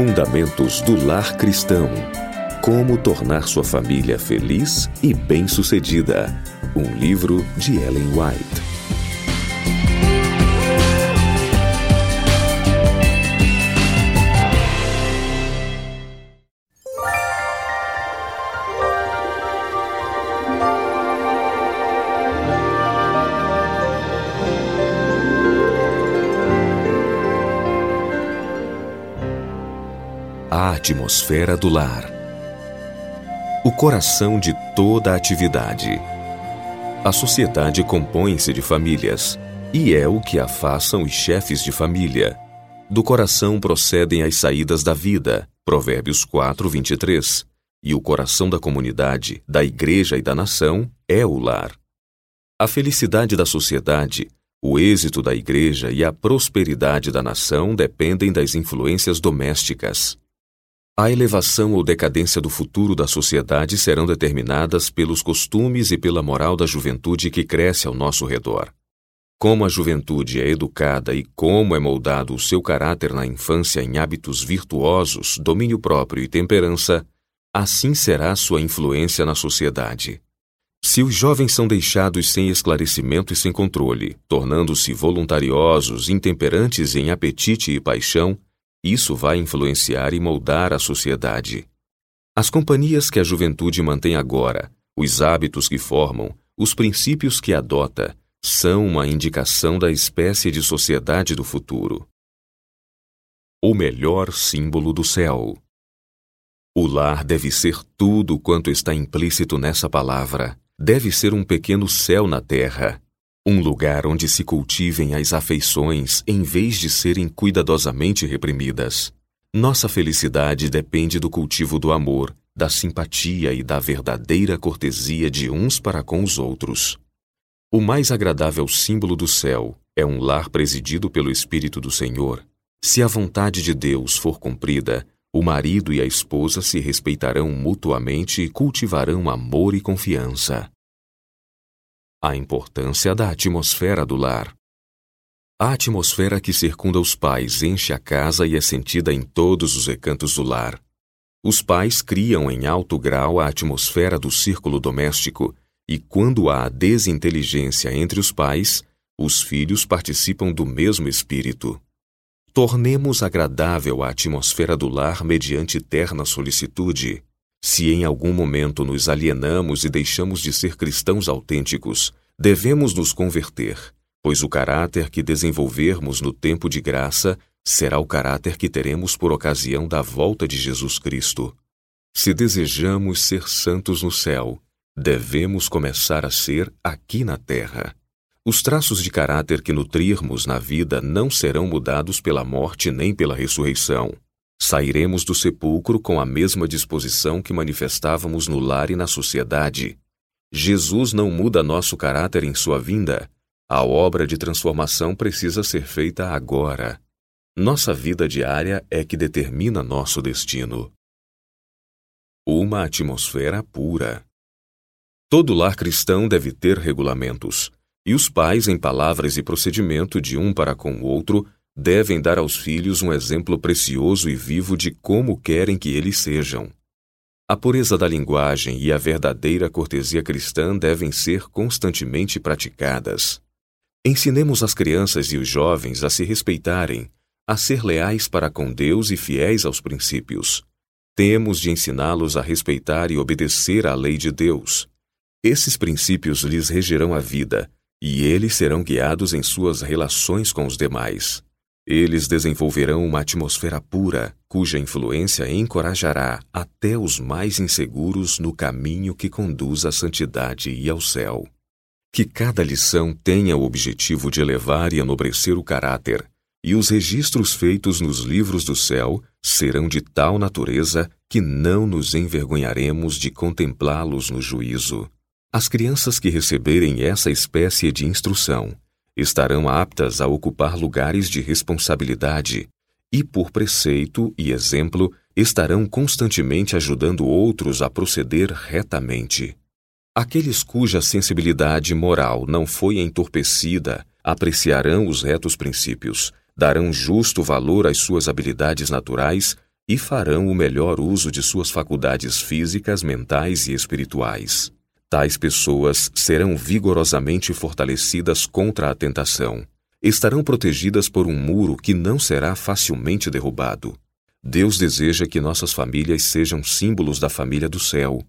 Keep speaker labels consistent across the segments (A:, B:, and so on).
A: Fundamentos do Lar Cristão. Como tornar sua família feliz e bem-sucedida. Um livro de Ellen White. Atmosfera do lar. O coração de toda atividade. A sociedade compõe-se de famílias, e é o que afastam os chefes de família. Do coração procedem as saídas da vida, Provérbios 4, 23. E o coração da comunidade, da igreja e da nação é o lar. A felicidade da sociedade, o êxito da igreja e a prosperidade da nação dependem das influências domésticas. A elevação ou decadência do futuro da sociedade serão determinadas pelos costumes e pela moral da juventude que cresce ao nosso redor. Como a juventude é educada e como é moldado o seu caráter na infância em hábitos virtuosos, domínio próprio e temperança, assim será sua influência na sociedade. Se os jovens são deixados sem esclarecimento e sem controle, tornando-se voluntariosos, intemperantes em apetite e paixão, isso vai influenciar e moldar a sociedade. As companhias que a juventude mantém agora, os hábitos que formam, os princípios que adota, são uma indicação da espécie de sociedade do futuro. O melhor símbolo do céu. O lar deve ser tudo quanto está implícito nessa palavra. Deve ser um pequeno céu na terra, um lugar onde se cultivem as afeições em vez de serem cuidadosamente reprimidas. Nossa felicidade depende do cultivo do amor, da simpatia e da verdadeira cortesia de uns para com os outros. O mais agradável símbolo do céu é um lar presidido pelo Espírito do Senhor. Se a vontade de Deus for cumprida, o marido e a esposa se respeitarão mutuamente e cultivarão amor e confiança. A importância da atmosfera do lar. A atmosfera que circunda os pais enche a casa e é sentida em todos os recantos do lar. Os pais criam em alto grau a atmosfera do círculo doméstico, e quando há desinteligência entre os pais, os filhos participam do mesmo espírito. Tornemos agradável a atmosfera do lar mediante terna solicitude, se em algum momento nos alienamos e deixamos de ser cristãos autênticos, devemos nos converter, pois o caráter que desenvolvermos no tempo de graça será o caráter que teremos por ocasião da volta de Jesus Cristo. Se desejamos ser santos no céu, devemos começar a ser aqui na terra. Os traços de caráter que nutrirmos na vida não serão mudados pela morte nem pela ressurreição. Sairemos do sepulcro com a mesma disposição que manifestávamos no lar e na sociedade. Jesus não muda nosso caráter em sua vinda. A obra de transformação precisa ser feita agora. Nossa vida diária é que determina nosso destino. Uma atmosfera pura. Todo lar cristão deve ter regulamentos, e os pais, em palavras e procedimento de um para com o outro, devem dar aos filhos um exemplo precioso e vivo de como querem que eles sejam. A pureza da linguagem e a verdadeira cortesia cristã devem ser constantemente praticadas. Ensinemos as crianças e os jovens a se respeitarem, a ser leais para com Deus e fiéis aos princípios. Temos de ensiná-los a respeitar e obedecer à lei de Deus. Esses princípios lhes regerão a vida, e eles serão guiados em suas relações com os demais. Eles desenvolverão uma atmosfera pura, cuja influência encorajará até os mais inseguros no caminho que conduz à santidade e ao céu. Que cada lição tenha o objetivo de elevar e enobrecer o caráter, e os registros feitos nos livros do céu serão de tal natureza que não nos envergonharemos de contemplá-los no juízo. As crianças que receberem essa espécie de instrução estarão aptas a ocupar lugares de responsabilidade e, por preceito e exemplo, estarão constantemente ajudando outros a proceder retamente. Aqueles cuja sensibilidade moral não foi entorpecida apreciarão os retos princípios, darão justo valor às suas habilidades naturais e farão o melhor uso de suas faculdades físicas, mentais e espirituais. Tais pessoas serão vigorosamente fortalecidas contra a tentação. Estarão protegidas por um muro que não será facilmente derrubado. Deus deseja que nossas famílias sejam símbolos da família do céu.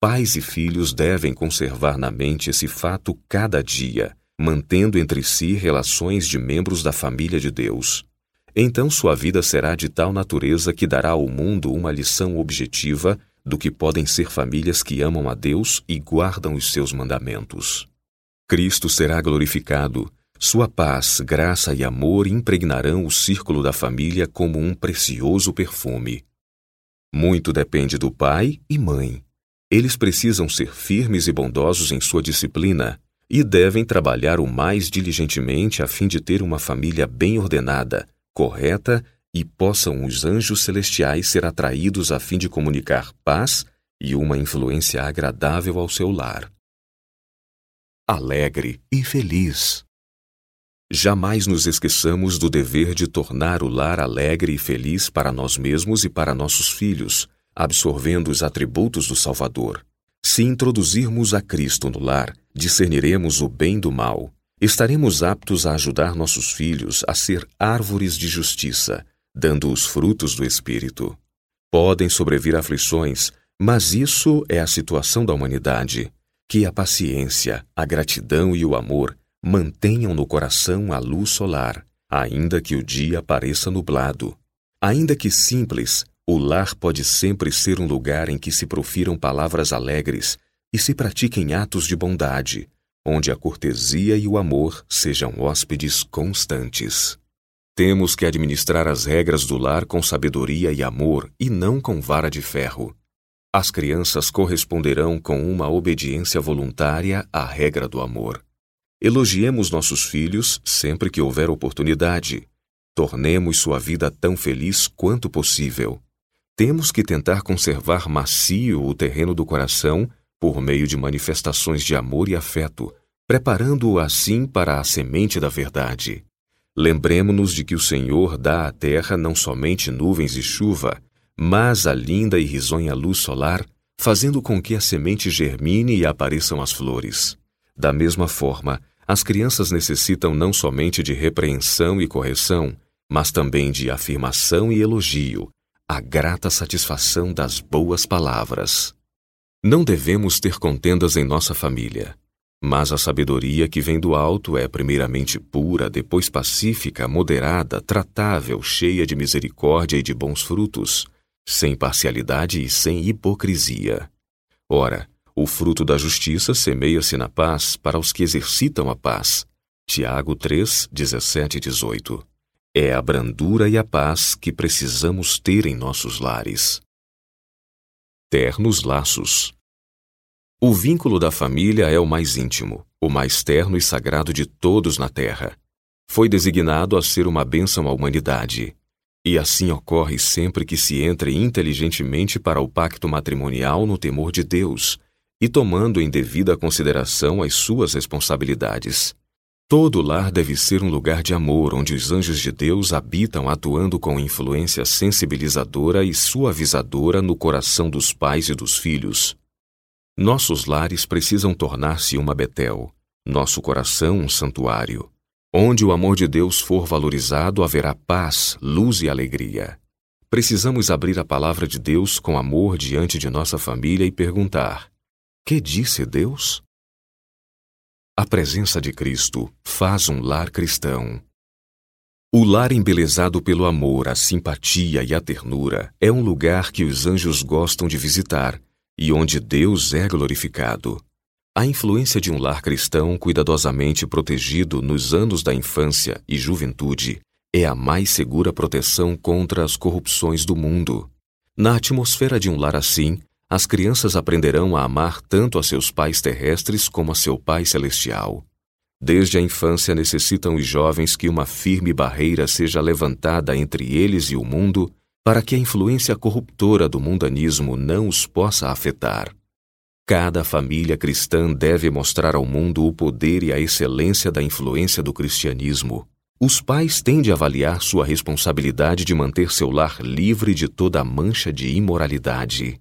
A: Pais e filhos devem conservar na mente esse fato cada dia, mantendo entre si relações de membros da família de Deus. Então sua vida será de tal natureza que dará ao mundo uma lição objetiva do que podem ser famílias que amam a Deus e guardam os seus mandamentos. Cristo será glorificado, sua paz, graça e amor impregnarão o círculo da família como um precioso perfume. Muito depende do pai e mãe. Eles precisam ser firmes e bondosos em sua disciplina e devem trabalhar o mais diligentemente a fim de ter uma família bem ordenada, correta e possam os anjos celestiais ser atraídos a fim de comunicar paz e uma influência agradável ao seu lar. Alegre e feliz. Jamais nos esqueçamos do dever de tornar o lar alegre e feliz para nós mesmos e para nossos filhos, absorvendo os atributos do Salvador. Se introduzirmos a Cristo no lar, discerniremos o bem do mal. Estaremos aptos a ajudar nossos filhos a ser árvores de justiça, dando os frutos do Espírito. Podem sobrevir aflições, mas isso é a situação da humanidade. Que a paciência, a gratidão e o amor mantenham no coração a luz solar, ainda que o dia pareça nublado. Ainda que simples, o lar pode sempre ser um lugar em que se profiram palavras alegres e se pratiquem atos de bondade, onde a cortesia e o amor sejam hóspedes constantes. Temos que administrar as regras do lar com sabedoria e amor e não com vara de ferro. As crianças corresponderão com uma obediência voluntária à regra do amor. Elogiemos nossos filhos sempre que houver oportunidade. Tornemos sua vida tão feliz quanto possível. Temos que tentar conservar macio o terreno do coração por meio de manifestações de amor e afeto, preparando-o assim para a semente da verdade. Lembremos-nos de que o Senhor dá à terra não somente nuvens e chuva, mas a linda e risonha luz solar, fazendo com que a semente germine e apareçam as flores. Da mesma forma, as crianças necessitam não somente de repreensão e correção, mas também de afirmação e elogio, a grata satisfação das boas palavras. Não devemos ter contendas em nossa família, mas a sabedoria que vem do alto é primeiramente pura, depois pacífica, moderada, tratável, cheia de misericórdia e de bons frutos, sem parcialidade e sem hipocrisia. Ora, o fruto da justiça semeia-se na paz para os que exercitam a paz. Tiago 3, 17 e 18. É a brandura e a paz que precisamos ter em nossos lares. Ternos laços. O vínculo da família é o mais íntimo, o mais terno e sagrado de todos na terra. Foi designado a ser uma bênção à humanidade. E assim ocorre sempre que se entre inteligentemente para o pacto matrimonial no temor de Deus, e tomando em devida consideração as suas responsabilidades. Todo lar deve ser um lugar de amor onde os anjos de Deus habitam atuando com influência sensibilizadora e suavizadora no coração dos pais e dos filhos. Nossos lares precisam tornar-se uma Betel, nosso coração um santuário. Onde o amor de Deus for valorizado, haverá paz, luz e alegria. Precisamos abrir a palavra de Deus com amor diante de nossa família e perguntar: que disse Deus? A presença de Cristo faz um lar cristão. O lar embelezado pelo amor, a simpatia e a ternura é um lugar que os anjos gostam de visitar e onde Deus é glorificado. A influência de um lar cristão cuidadosamente protegido nos anos da infância e juventude é a mais segura proteção contra as corrupções do mundo. Na atmosfera de um lar assim, as crianças aprenderão a amar tanto a seus pais terrestres como a seu Pai celestial. Desde a infância necessitam os jovens que uma firme barreira seja levantada entre eles e o mundo para que a influência corruptora do mundanismo não os possa afetar. Cada família cristã deve mostrar ao mundo o poder e a excelência da influência do cristianismo. Os pais têm de avaliar sua responsabilidade de manter seu lar livre de toda mancha de imoralidade.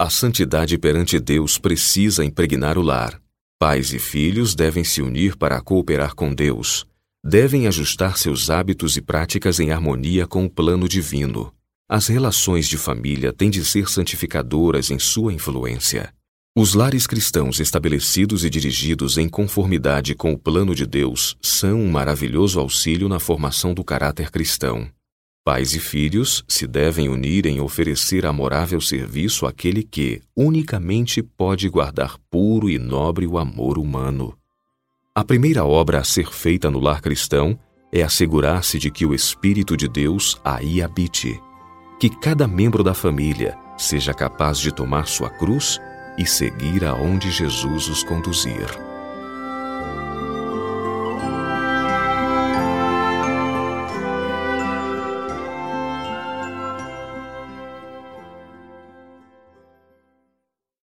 A: A santidade perante Deus precisa impregnar o lar. Pais e filhos devem se unir para cooperar com Deus. Devem ajustar seus hábitos e práticas em harmonia com o plano divino. As relações de família têm de ser santificadoras em sua influência. Os lares cristãos estabelecidos e dirigidos em conformidade com o plano de Deus são um maravilhoso auxílio na formação do caráter cristão. Pais e filhos se devem unir em oferecer amorável serviço àquele que unicamente pode guardar puro e nobre o amor humano. A primeira obra a ser feita no lar cristão é assegurar-se de que o Espírito de Deus aí habite, que cada membro da família seja capaz de tomar sua cruz e seguir aonde Jesus os conduzir.